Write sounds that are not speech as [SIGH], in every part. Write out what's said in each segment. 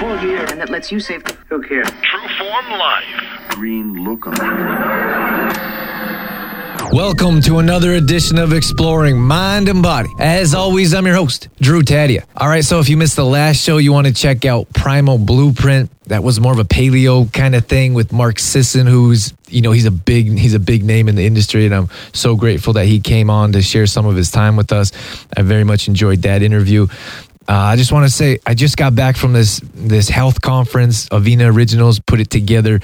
cold year and that lets you save. Who cares? True Form Life. Green lookum. Welcome to another edition of Exploring Mind and Body. As always, I'm your host, Drew Tadia. All right, so if you missed the last show, you want to check out Primal Blueprint. That was more of a paleo kind of thing with Mark Sisson, who's you know he's a big he's a big name in the industry, and I'm so grateful that he came on to share some of his time with us. I very much enjoyed that interview. Uh, I just want to say I just got back from this this health conference. Avena Originals put it together,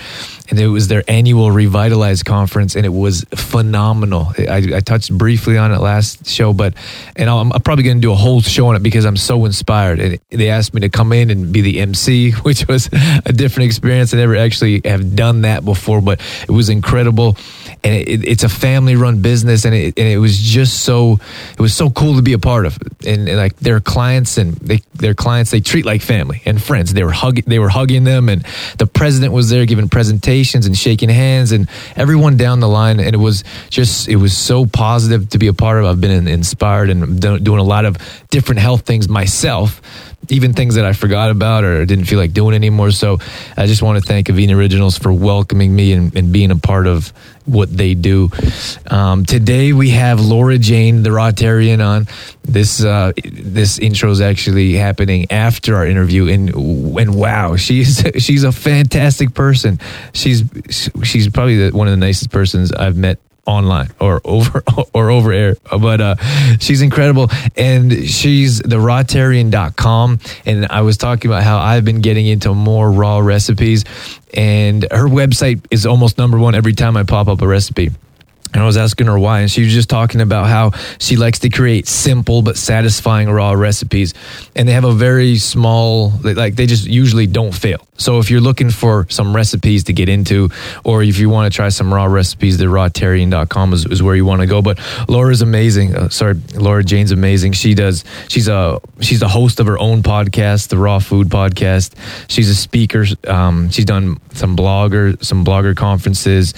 and it was their annual Revitalize conference, and it was phenomenal. I, I touched briefly on it last show, but and I'm, I'm probably going to do a whole show on it because I'm so inspired. And they asked me to come in and be the MC, [LAUGHS] which was a different experience. I never actually have done that before, but it was incredible. And it, it's a family run business, and it, and it was just so it was so cool to be a part of. And, and like their clients and they, their clients they treat like family and friends. They were hugging they were hugging them, and the president was there giving presentations and shaking hands, and everyone down the line. And it was just it was so positive to be a part of. I've been inspired and doing a lot of different health things myself even things that I forgot about or didn't feel like doing anymore. So I just want to thank Avena Originals for welcoming me and, and being a part of what they do. Um, today we have Laura Jane, the Rawtarian, on. This uh, this intro is actually happening after our interview, and and wow, she's [LAUGHS] she's a fantastic person. She's she's probably the, one of the nicest persons I've met online or over [LAUGHS] or over air. But uh she's incredible. And she's the rawtarian.com and i was talking about how i've been getting into more raw recipes. And her website is almost number one every time i pop up a recipe and I was asking her why, and she was just talking about how she likes to create simple but satisfying raw recipes. And they have a very small, like they just usually don't fail. So if you're looking for some recipes to get into, or if you want to try some raw recipes, the rawtarian.com is, is where you want to go. But Laura's amazing. Uh, sorry, Laura Jane's amazing. She does, she's a, she's the host of her own podcast, the Raw Food Podcast. She's a speaker. Um, she's done some blogger, some blogger conferences,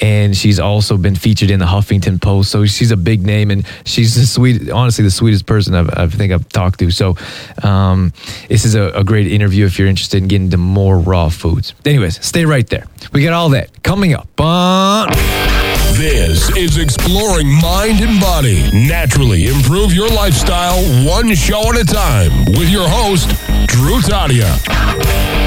and she's also been featured in the Huffington Post. So she's a big name, and she's the sweet, honestly, the sweetest person I've, I think I've talked to. So um, this is a, a great interview if you're interested in getting to more raw foods. Anyways, stay right there. We got all that coming up. But this is exploring mind and body. Naturally improve your lifestyle one show at a time with your host, Drew Tadia.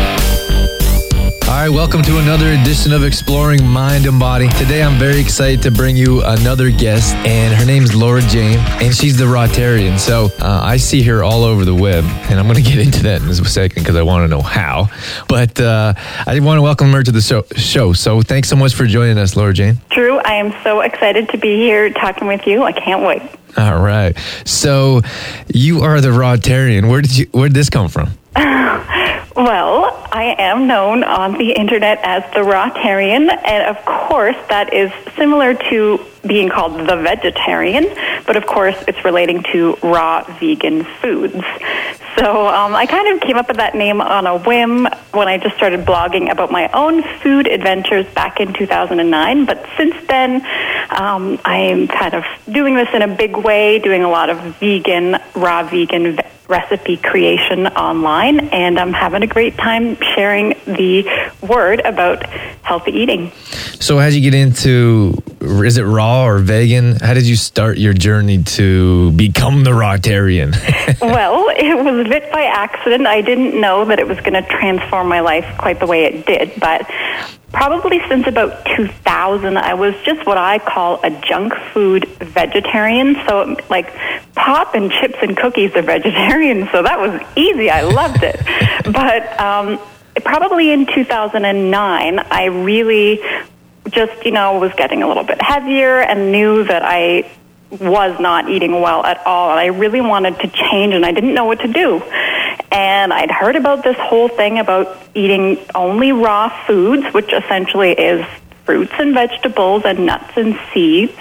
All right, welcome to another edition of Exploring Mind and Body. Today I'm very excited to bring you another guest, and her name is Laura Jane, and she's the Rawtarian. So uh, I see her all over the web, and I'm going to get into that in a second because I want to know how. But uh, I want to welcome her to the show, show. So thanks so much for joining us, Laura Jane. Drew, I am so excited to be here talking with you. I can't wait. All right. So you are the Rawtarian. Where did you? Where did this come from? [LAUGHS] Well, I am known on the internet as the Rawtarian, and of course, that is similar to being called the vegetarian, but of course, it's relating to raw vegan foods. So um, I kind of came up with that name on a whim when I just started blogging about my own food adventures back in 2009. But since then, um, I am kind of doing this in a big way, doing a lot of vegan, raw vegan recipe creation online, and I'm having a great time sharing the word about healthy eating. So, how did you get into? Is it raw or vegan? How did you start your journey to become the Rawtarian? [LAUGHS] well, it was a bit by accident. I didn't know that it was going to transform my life quite the way it did, but probably since about 2000 i was just what i call a junk food vegetarian. So like pop and chips and cookies are vegetarian so that was easy. I loved it. [LAUGHS] But um, probably in 2009 i really just you know was getting a little bit heavier and knew that i was not eating well at all. And i really wanted to change and i didn't know what to do and I'd heard about this whole thing about eating only raw foods, which essentially is fruits and vegetables and nuts and seeds.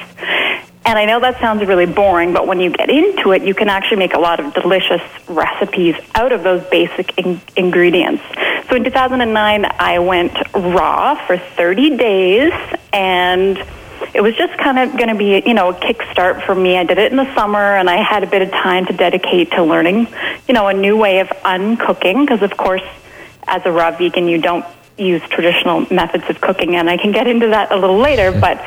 And I know that sounds really boring, but when you get into it, you can actually make a lot of delicious recipes out of those basic in- ingredients. So in 2009, I went raw for 30 days and it was just kind of going to be, you know, a kickstart for me. I did it in the summer, and I had a bit of time to dedicate to learning, you know, a new way of uncooking because, of course, as a raw vegan, you don't use traditional methods of cooking, and I can get into that a little later. But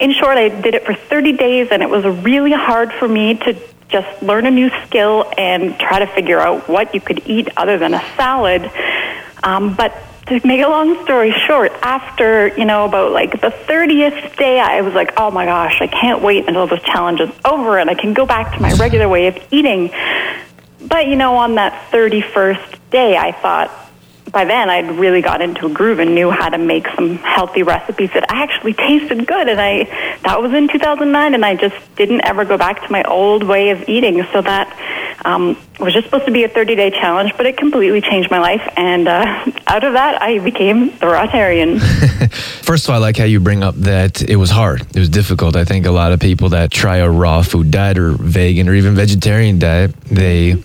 in short, I did it for 30 days, and it was really hard for me to just learn a new skill and try to figure out what you could eat other than a salad. Um, but to make a long story short, after, you know, about like the 30th day, I was like, oh my gosh, I can't wait until this challenge is over and I can go back to my regular way of eating. But, you know, on that 31st day, I thought, by then I'd really got into a groove and knew how to make some healthy recipes that actually tasted good. And I, that was in 2009 and I just didn't ever go back to my old way of eating. So that um, was just supposed to be a 30 day challenge, but it completely changed my life. And uh, [LAUGHS] out of that, I became the Rawtarian. [LAUGHS] First of all, I like how you bring up that it was hard. It was difficult. I think a lot of people that try a raw food diet or vegan or even vegetarian diet, they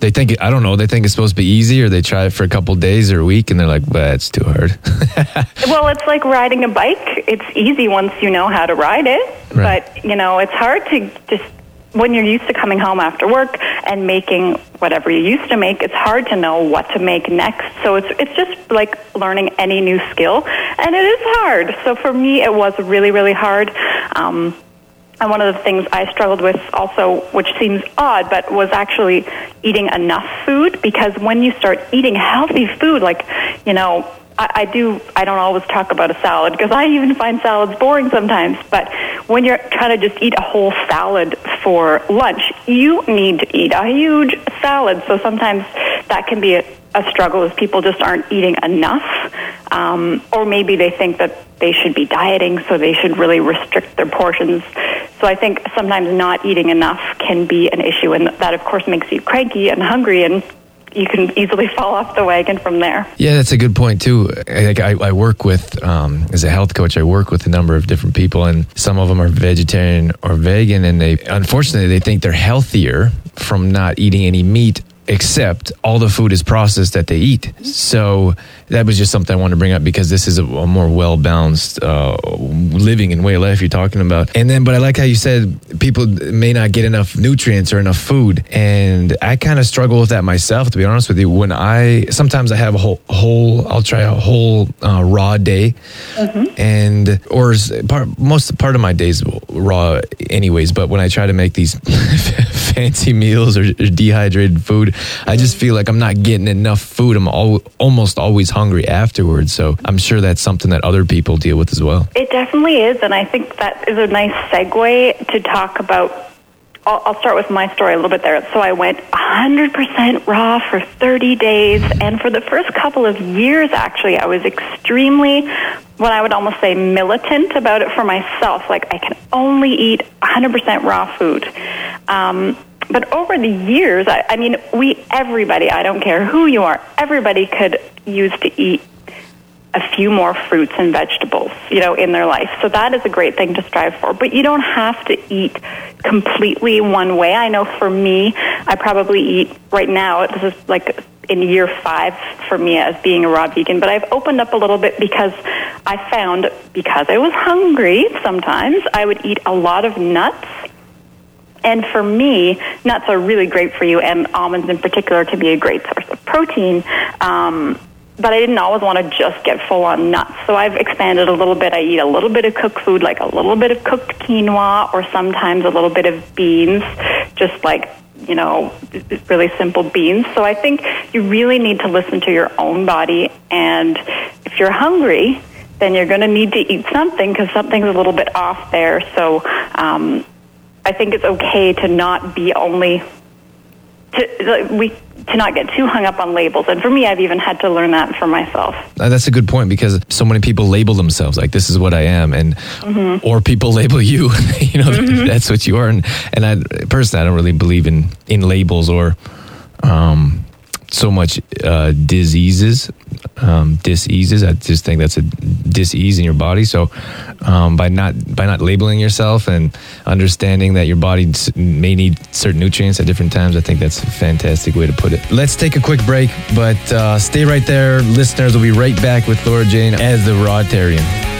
they think I don't know. They think it's supposed to be easy, or they try it for a couple days or a week, and they're like, "But it's too hard." [LAUGHS] well, it's like riding a bike. It's easy once you know how to ride it, right. but you know it's hard to just when you're used to coming home after work and making whatever you used to make. It's hard to know what to make next. So it's it's just like learning any new skill, and it is hard. So for me, it was really really hard. Um, and one of the things I struggled with also, which seems odd, but was actually eating enough food because when you start eating healthy food, like, you know, I, I do, I don't always talk about a salad because I even find salads boring sometimes. But when you're trying to just eat a whole salad for lunch, you need to eat a huge salad. So sometimes that can be a, a struggle as people just aren't eating enough. Um, or maybe they think that they should be dieting, so they should really restrict their portions. So I think sometimes not eating enough can be an issue, and that, of course, makes you cranky and hungry and you can easily [LAUGHS] fall off the wagon from there. Yeah, that's a good point too. I, I, I work with, um, as a health coach, I work with a number of different people, and some of them are vegetarian or vegan, and they unfortunately they think they're healthier from not eating any meat except all the food is processed that they eat. So that was just something I wanted to bring up because this is a, a more well balanced uh, living and way of life you're talking about. And then, but I like how you said people may not get enough nutrients or enough food, and I kind of struggle with that myself. To be honest with you, when I sometimes I have a whole whole I'll try a whole uh, raw day, mm-hmm. and or part most part of my days raw anyways. But when I try to make these [LAUGHS] fancy meals or, or dehydrated food, I just feel like I'm not getting enough food. I'm al- almost always hungry afterwards. So I'm sure that's something that other people deal with as well. It definitely is. And I think that is a nice segue to talk about I'll, start with my story a little bit there. So I went 100% raw for 30 days, and for the first couple of years, actually, I was extremely, what I would almost say, militant about it for myself. Like I can only eat 100% raw food. Um, but over the years, I, I mean, we, everybody, I don't care who you are, everybody could use to eat a few more fruits and vegetables, you know, in their life. So that is a great thing to strive for. But you don't have to eat completely one way. I know for me, I probably eat right now, this is like in year five for me as being a raw vegan, but I've opened up a little bit because I found because I was hungry sometimes, I would eat a lot of nuts and for me, nuts are really great for you, and almonds in particular can be a great source of protein. Um, but I didn't always want to just get full on nuts. So I've expanded a little bit. I eat a little bit of cooked food, like a little bit of cooked quinoa, or sometimes a little bit of beans, just like, you know, really simple beans. So I think you really need to listen to your own body. And if you're hungry, then you're going to need to eat something because something's a little bit off there. So um, I think it's okay to not be only to we to not get too hung up on labels. And for me, I've even had to learn that for myself. Uh, that's a good point because so many people label themselves like this is what I am, and mm-hmm. or people [LAUGHS] label you. [LAUGHS] you know, mm-hmm. that's what you are. And and I personally, I don't really believe in in labels or um, so much uh, diseases, um, diseases. I just think that's a disease in your body. So um, by not by not labeling yourself and understanding that your body may need certain nutrients at different times, I think that's a fantastic way to put it. Let's take a quick break, but uh, stay right there, listeners. We'll be right back with Laura Jane as the Rawtarian.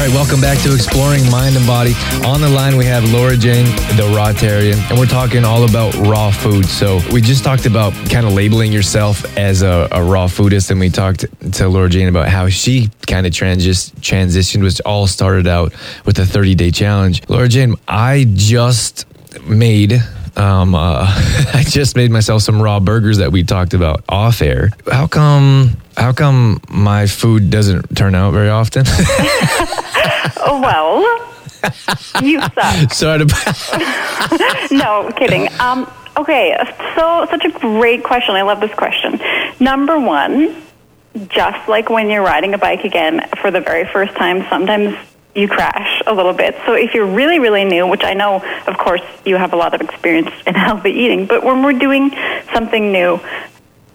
right, welcome back to Exploring Mind and Body. On the line, we have Laura Jane, the Rawtarian, and we're talking all about raw food. So we just talked about kind of labeling yourself as a, a raw foodist, and we talked to Laura Jane about how she kind of transis- transitioned, which all started out with a 30 day challenge. Laura Jane, I just made um, uh, [LAUGHS] I just made myself some raw burgers that we talked about off air. How come? How come my food doesn't turn out very often? [LAUGHS] well, you suck. [LAUGHS] Sorry to. [LAUGHS] no, kidding. Um, okay, so such a great question. I love this question. Number one, just like when you're riding a bike again for the very first time, sometimes you crash a little bit. So if you're really, really new, which I know, of course, you have a lot of experience in [LAUGHS] healthy eating, but when we're doing something new,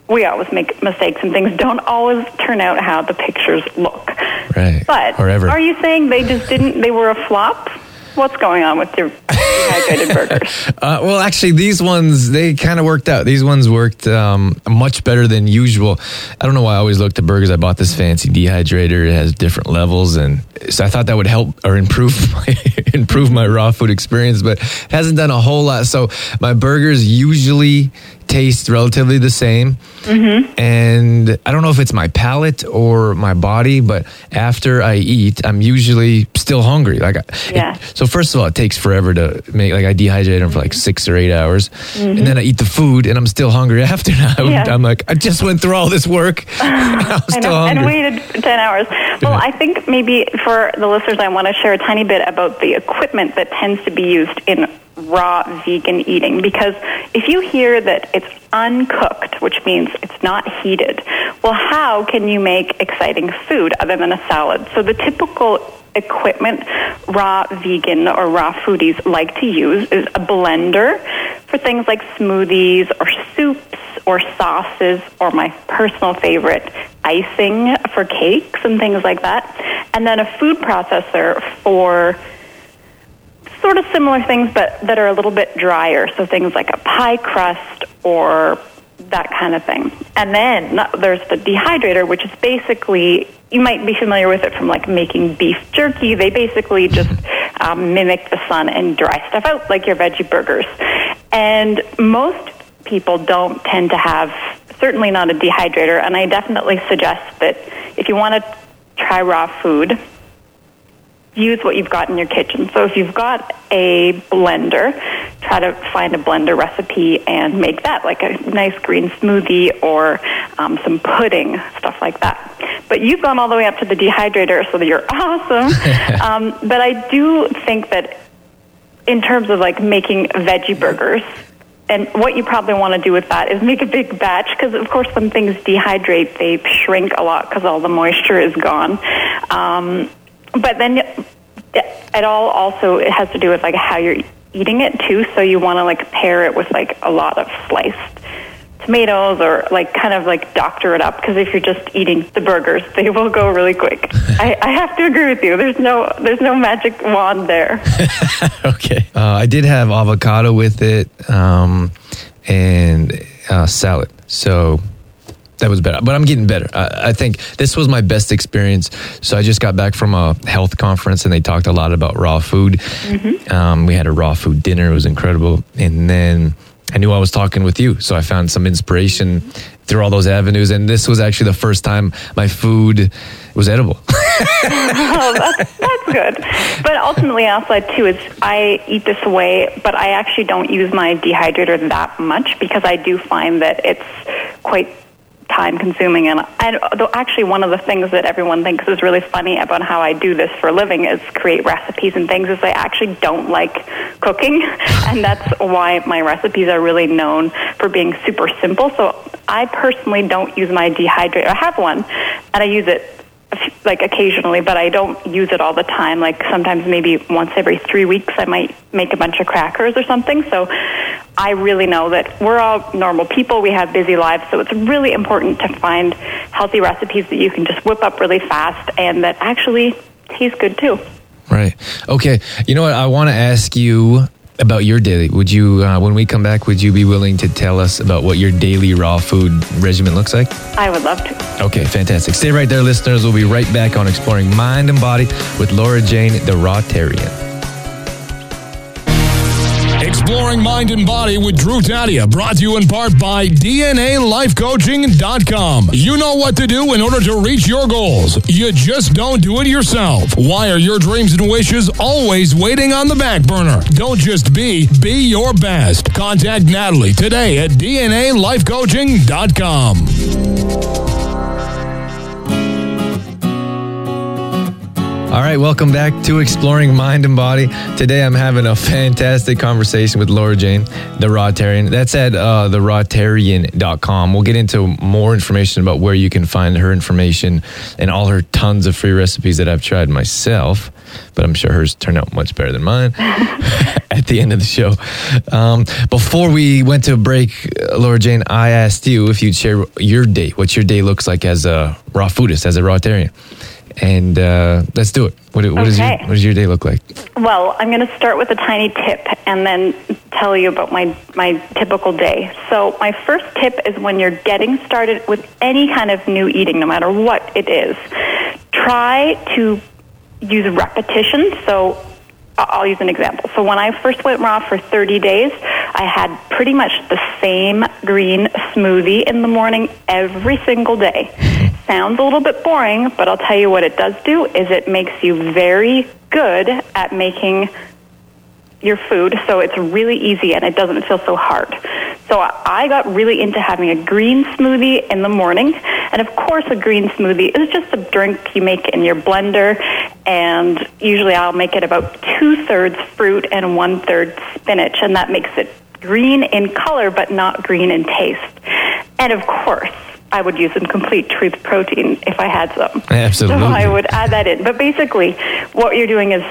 we always make mistakes and things don't always turn out how the pictures look. Right. But are you saying they just didn't, they were a flop? What's going on with your dehydrated [LAUGHS] burgers? Uh, well, actually, these ones they kind of worked out. These ones worked um, much better than usual. I don't know why I always looked at burgers. I bought this fancy dehydrator. It has different levels, and so I thought that would help or improve [LAUGHS] my, improve my raw food experience. But it hasn't done a whole lot. So my burgers usually taste relatively the same. Mm-hmm. And I don't know if it's my palate or my body, but after I eat, I'm usually still hungry. Like, yeah. It, so first of all, it takes forever to make. Like I dehydrate them for like six or eight hours, mm-hmm. and then I eat the food, and I'm still hungry [LAUGHS] after. Yeah. I'm like, I just went through all this work, [LAUGHS] [LAUGHS] and I'm still and waited ten hours. Well, I think maybe for the listeners, I want to share a tiny bit about the equipment that tends to be used in raw vegan eating because if you hear that it's uncooked, which means it's not heated, well, how can you make exciting food other than a salad? So the typical equipment raw vegan or raw foodies like to use is a blender for things like smoothies or soups or sauces or my personal favorite icing for cakes and things like that and then a food processor for sort of similar things, but that are a little bit drier. So things like a pie crust or that kind of thing. And then there's the dehydrator, which is basically you might be familiar with it from like making beef jerky. They basically just um, mimic the sun and dry stuff out like your veggie burgers. And most people don't tend to have certainly not a dehydrator. And I definitely suggest that if you want to try raw food, use what you've got in your kitchen. So if you've got a blender, try to find a blender recipe and make that like a nice green smoothie or um, some pudding, stuff like that. But you've gone all the way up to the dehydrator, so that you're [LAUGHS] awesome. [LAUGHS] um, but I do think that in terms of like making veggie burgers, and what you probably want to do with that is make a big batch because, of course, when things dehydrate, they shrink a lot because all the moisture is gone. Um, but then it all also it has to do with like how you're eating it too. So you want to like pair it with like a lot of sliced tomatoes or like kind of like doctor it up. Because if you're just eating the burgers they will go really quick. [LAUGHS] I, I, have to agree with you. There's no there's no magic wand there. [LAUGHS] Okay. Uh, i did have avocado with it um, and uh, salad. So that was better. But I'm getting better. I, I, think this was my best experience. So I just got back from a health conference and they talked a lot about raw food. Mm-hmm. Um, we had a raw food dinner. It was incredible. And then I knew I was talking with you. So I found some inspiration through all those avenues. And this was actually the first time my food was edible. [LAUGHS] oh, that's, that's good. But ultimately, I also too, is I eat this way, but I actually don't use my dehydrator that much because I do find that it's quite time consuming. And, and actually one of the things that everyone thinks is really funny about how I do this for a living is create recipes and things is I actually don't like cooking. [LAUGHS] And that's why my recipes are really known for being super simple. So I personally don't use my dehydrator. I have one and I use it like occasionally, but I don't use it all the time. Like sometimes maybe once every three weeks, I might make a bunch of crackers or something. So I really know that we're all normal people. We have busy lives, so it's really important to find healthy recipes that you can just whip up really fast and that actually taste good too. Right. Okay. You know what? I want to ask you about your daily. Would you, uh, when we come back, would you be willing to tell us about what your daily raw food regimen looks like? I would love to. Okay, fantastic. Stay right there, listeners. We'll be right back on exploring mind and body with Laura Jane, the Rawtarian. Exploring Mind and Body with Drew Tadia, brought to you in part by DNALifeCoaching.com. You know what to do in order to reach your goals. You just don't do it yourself. Why are your dreams and wishes always waiting on the back burner? Don't just be, be your best. Contact Natalie today at DNALifeCoaching.com. All right, welcome back to Exploring Mind and Body. Today I'm having a fantastic conversation with Laura Jane, the Rawtarian. That's at uh, therawtarian.com. We'll get into more information about where you can find her information and all her tons of free recipes that I've tried myself, but I'm sure hers turn out much better than mine [LAUGHS] [LAUGHS] at the end of the show. Um, before we went to a break, uh, Laura Jane, I asked you if you'd share your day, what your day looks like as a raw foodist, as a Rawtarian and uh, let's do it. What, what, is your, what does your day look like? Well, I'm going to start with a tiny tip and then tell you about my, my typical day. So, my first tip is when you're getting started with any kind of new eating, no matter what it is, try to use repetition. So, I'll use an example. So, when I first went raw for 30 days, I had pretty much the same green smoothie in the morning every single day. Sounds a little bit boring, but I'll tell you what it does do is it makes you very good at making your food, so it's really easy and it doesn't feel so hard. So I got really into having a green smoothie in the morning, and of course, a green smoothie is just a drink you make in your blender, and usually I'll make it about two thirds fruit and one third spinach, and that makes it green in color but not green in taste. And of course, I would use some complete truth protein if I had some. [LAUGHS] Absolutely. So I would add that in. But basically, what you're doing is,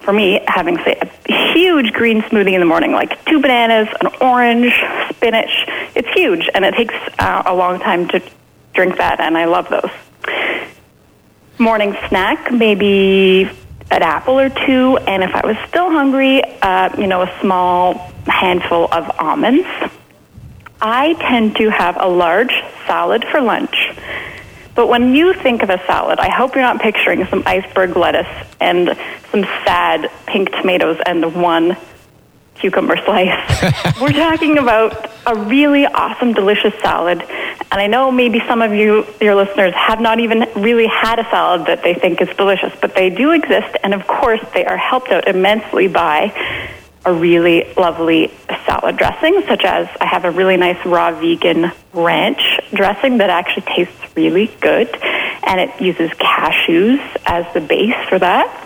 for me, having say a huge green smoothie in the morning, like two bananas, an orange, spinach. It's huge, and it takes uh, a long time to drink that, and I love those. Morning snack, maybe an apple or two, and if I was still hungry, uh, you know, a small handful of almonds. I tend to have a large salad for lunch. But when you think of a salad, I hope you're not picturing some iceberg lettuce and some sad pink tomatoes and one cucumber slice. [LAUGHS] We're talking about a really awesome, delicious salad. And I know maybe some of you, your listeners, have not even really had a salad that they think is delicious, but they do exist. And of course, they are helped out immensely by a really lovely salad dressing, such as I have a really nice raw vegan ranch dressing that actually tastes really good, and it uses cashews as the base for that.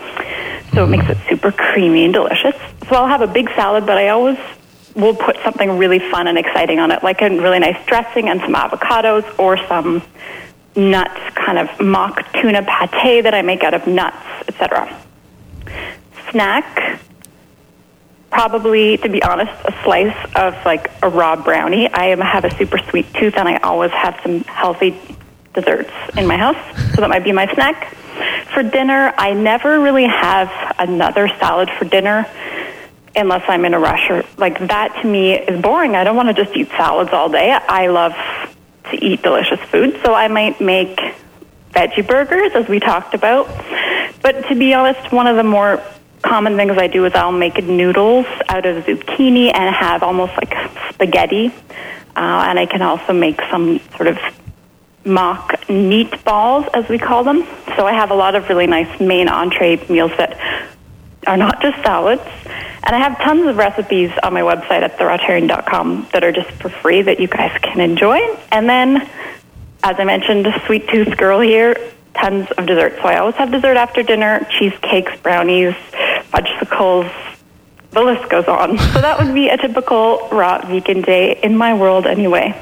So it makes it super creamy and delicious. So I'll have a big salad, but I always will put something really fun and exciting on it, like a really nice dressing and some avocados or some nuts, kind of mock tuna pate that I make out of nuts, etc. Snack, probably, to be honest, a slice of like a raw brownie. I have a super sweet tooth, and I always have some healthy desserts in my house, so that might be my snack. For dinner, I never really have another salad for dinner unless I'm in a rush or like that to me is boring. I don't want to just eat salads all day. I love to eat delicious food, so I might make veggie burgers as we talked about. But to be honest, one of the more common things I do is I'll make noodles out of zucchini and have almost like spaghetti. Uh, and I can also make some sort of mock meatballs, as we call them. So I have a lot of really nice main entree meals that are not just salads. And I have tons of recipes on my website at therawtarian.com that are just for free that you guys can enjoy. And then, as I mentioned, sweet tooth girl here, tons of dessert. So I always have dessert after dinner, cheesecakes, brownies, fudgesicles, the list goes on. So that would be a typical raw vegan day in my world anyway.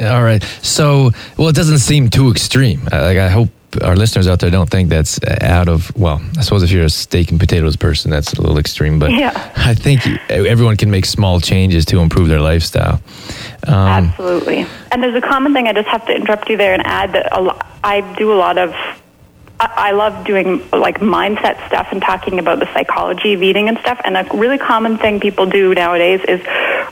All right. So, well, it doesn't seem too extreme. Like, I hope our listeners out there don't think that's out of well, I suppose if you're a steak and potatoes person, that's a little extreme. But Yeah. I think everyone can make small changes to improve their lifestyle. Um, Absolutely. And there's a common thing. I just have to interrupt you there and add that a lot, I do a lot of. I love doing like mindset stuff and talking about the psychology of eating and stuff. And a really common thing people do nowadays is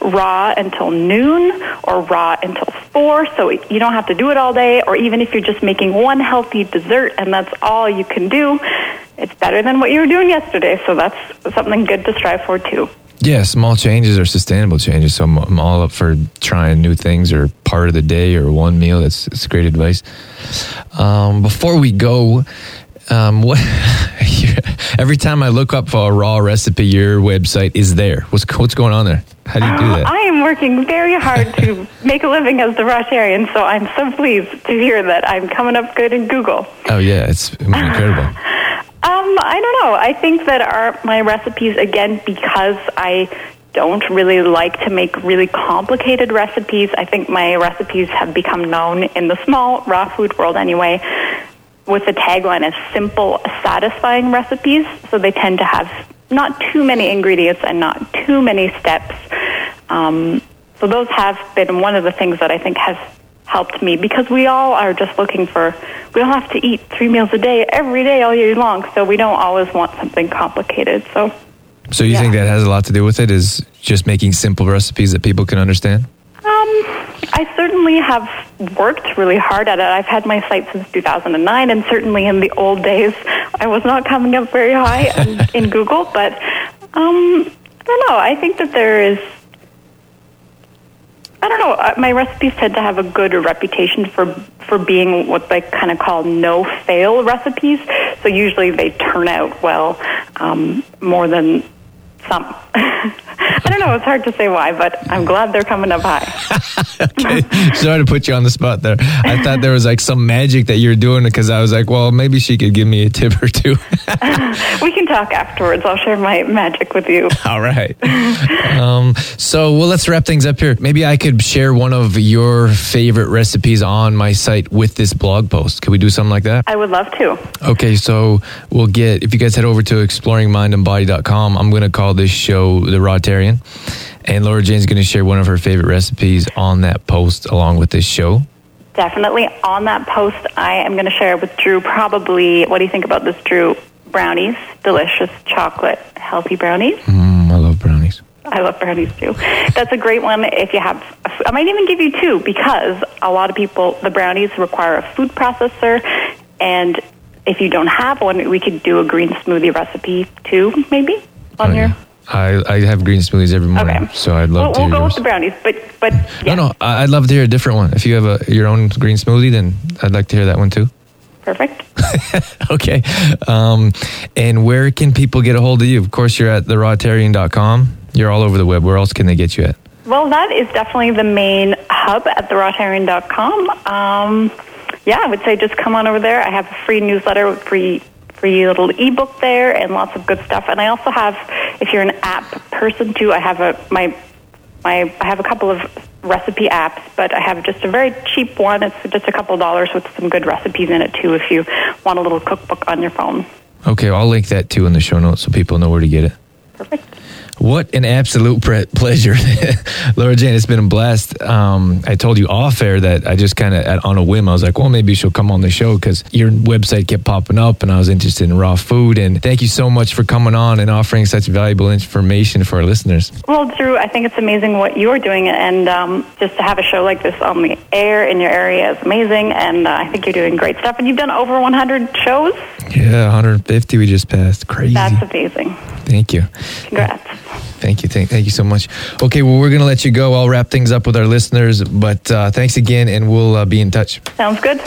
raw until noon or raw until four. So you don't have to do it all day. Or even if you're just making one healthy dessert and that's all you can do, it's better than what you were doing yesterday. So that's something good to strive for too. Yeah, small changes are sustainable changes. So I'm, I'm all up for trying new things or part of the day or one meal. That's, that's great advice. Um, before we go, um, what [LAUGHS] every time I look up for a raw recipe, your website is there. What's what's going on there? How do you do that? I am working very hard to [LAUGHS] make a living as the Rawtarian, so I'm so pleased to hear that I'm coming up good in Google. Oh yeah, it's incredible. [LAUGHS] Um, I don't know. I think that our my recipes again because I don't really like to make really complicated recipes. I think my recipes have become known in the small raw food world anyway with the tagline as simple, satisfying recipes. So they tend to have not too many ingredients and not too many steps. Um, so those have been one of the things that I think has helped me because we all are just looking for we all have to eat three meals a day every day all year long so we don't always want something complicated so So you Yeah. think that has a lot to do with it? Is just making simple recipes that people can understand? um, I certainly have worked really hard at it. I've had my site since 2009, and certainly in the old days, I was not coming up very high in, in [LAUGHS] Google. But um, I don't know. I think that there is. I don't know. uh, My recipes tend to have a good reputation for for being what they kind of call no fail recipes. So usually they turn out well, um, more than some. [LAUGHS] I don't know. It's hard to say why, but I'm glad they're coming up high. [LAUGHS] okay. Sorry to put you on the spot there. I thought there was like some magic that you're doing because I was like, well, maybe she could give me a tip or two. [LAUGHS] we can talk afterwards. I'll share my magic with you. All right. Um, so, well, let's wrap things up here. Maybe I could share one of your favorite recipes on my site with this blog post. Could we do something like that? I would love to. Okay, so we'll get, if you guys head over to exploringmindandbody.com, I'm going to call this show The Rawtarian. And Laura Jane's going to share one of her favorite recipes on that post along with this show. Definitely on that post, I am going to share with Drew probably, what do you think about this, Drew? Brownies, delicious chocolate, healthy brownies. Mm, I love brownies. I love brownies too. That's a great one if you have. I might even give you two because a lot of people, the brownies require a food processor, and if you don't have one, we could do a green smoothie recipe too, maybe on Oh, your. yeah. I, I have green smoothies every morning, Okay. so I'd love We'll, to we'll go yours. with the brownies, but but yeah, No, no, I- I'd love to hear a different one. If you have a your own green smoothie, then I'd like to hear that one too. perfect. [LAUGHS] okay. Um, and where can people get a hold of you? Of course, you're at therawtarian.com. You're all over the web. Where else can they get you at? Well, that is definitely the main hub at therawtarian.com. Um, yeah, I would say just come on over there. I have a free newsletter, free free little ebook there, and lots of good stuff. And I also have, if you're an app person too, I have a my my I have a couple of recipe apps, but I have just a very cheap one. It's just a couple dollars with some good recipes in it too. If you want a little cookbook on your phone, Okay, I'll link that too in the show notes so people know where to get it. perfect. What an absolute pre- pleasure, [LAUGHS] Laura Jane. It's been a blast. Um, I told you off air that I just kind of, on a whim, I was like, well, maybe she'll come on the show because your website kept popping up and I was interested in raw food. And thank you so much for coming on and offering such valuable information for our listeners. Well, Drew, I think it's amazing what you're doing, and um, just to have a show like this on the air in your area is amazing. And uh, I think you're doing great stuff. And you've done over 100 shows. Yeah, 150 we just passed. Crazy. That's amazing. Thank you. Congrats. Thank you. Thank, thank you so much. Okay, well, we're going to let you go. I'll wrap things up with our listeners, but uh, thanks again, and we'll uh, be in touch. Sounds good.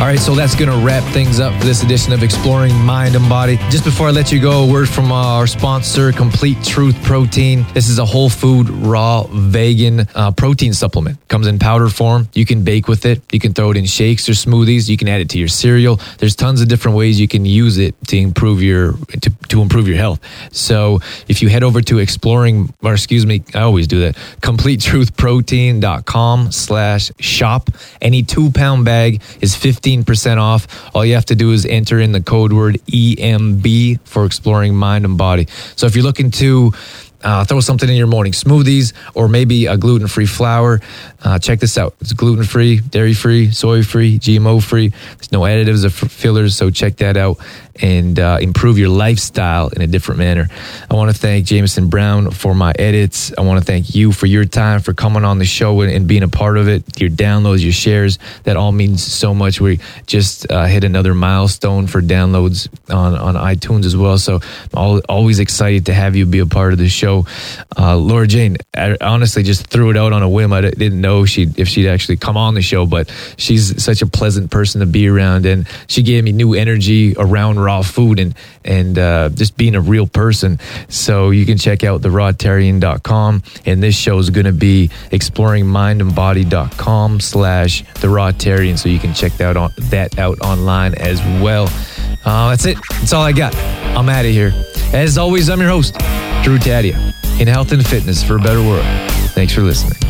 All right, so that's going to wrap things up for this edition of Exploring Mind and Body. Just before I let you go, a word from our sponsor, Complete Truth Protein. This is a whole food, raw, vegan uh, protein supplement. Comes in powder form. You can bake with it. You can throw it in shakes or smoothies. You can add it to your cereal. There's tons of different ways you can use it to improve your to, to improve your health. So if you head over to exploring, or excuse me, I always do that. CompleteTruthProtein.com slash shop. Any two pound bag is 15% off. All you have to do is enter in the code word EMB for exploring mind and body. So if you're looking to uh, throw something in your morning smoothies or maybe a gluten free flour. Uh, check this out. It's gluten free, dairy free, soy free, GMO free. There's no additives or fillers, so check that out and uh, improve your lifestyle in a different manner. I want to thank Jameson Brown for my edits. I want to thank you for your time, for coming on the show and, and being a part of it. Your downloads, your shares, that all means so much. We just uh, hit another milestone for downloads on, on iTunes as well. So I'm always excited to have you be a part of the show. Uh, Laura Jane, I honestly just threw it out on a whim. I didn't know she if she'd actually come on the show, but she's such a pleasant person to be around, and she gave me new energy around raw food and and uh, just being a real person. So you can check out therawtarian.com, and this show is going to be exploringmindandbody.com slash the rawtarian. So you can check that on that out online as well. Uh, that's it. That's all I got. I'm out of here. As always, I'm your host, Drew Tadia, in health and fitness for a better world. Thanks for listening.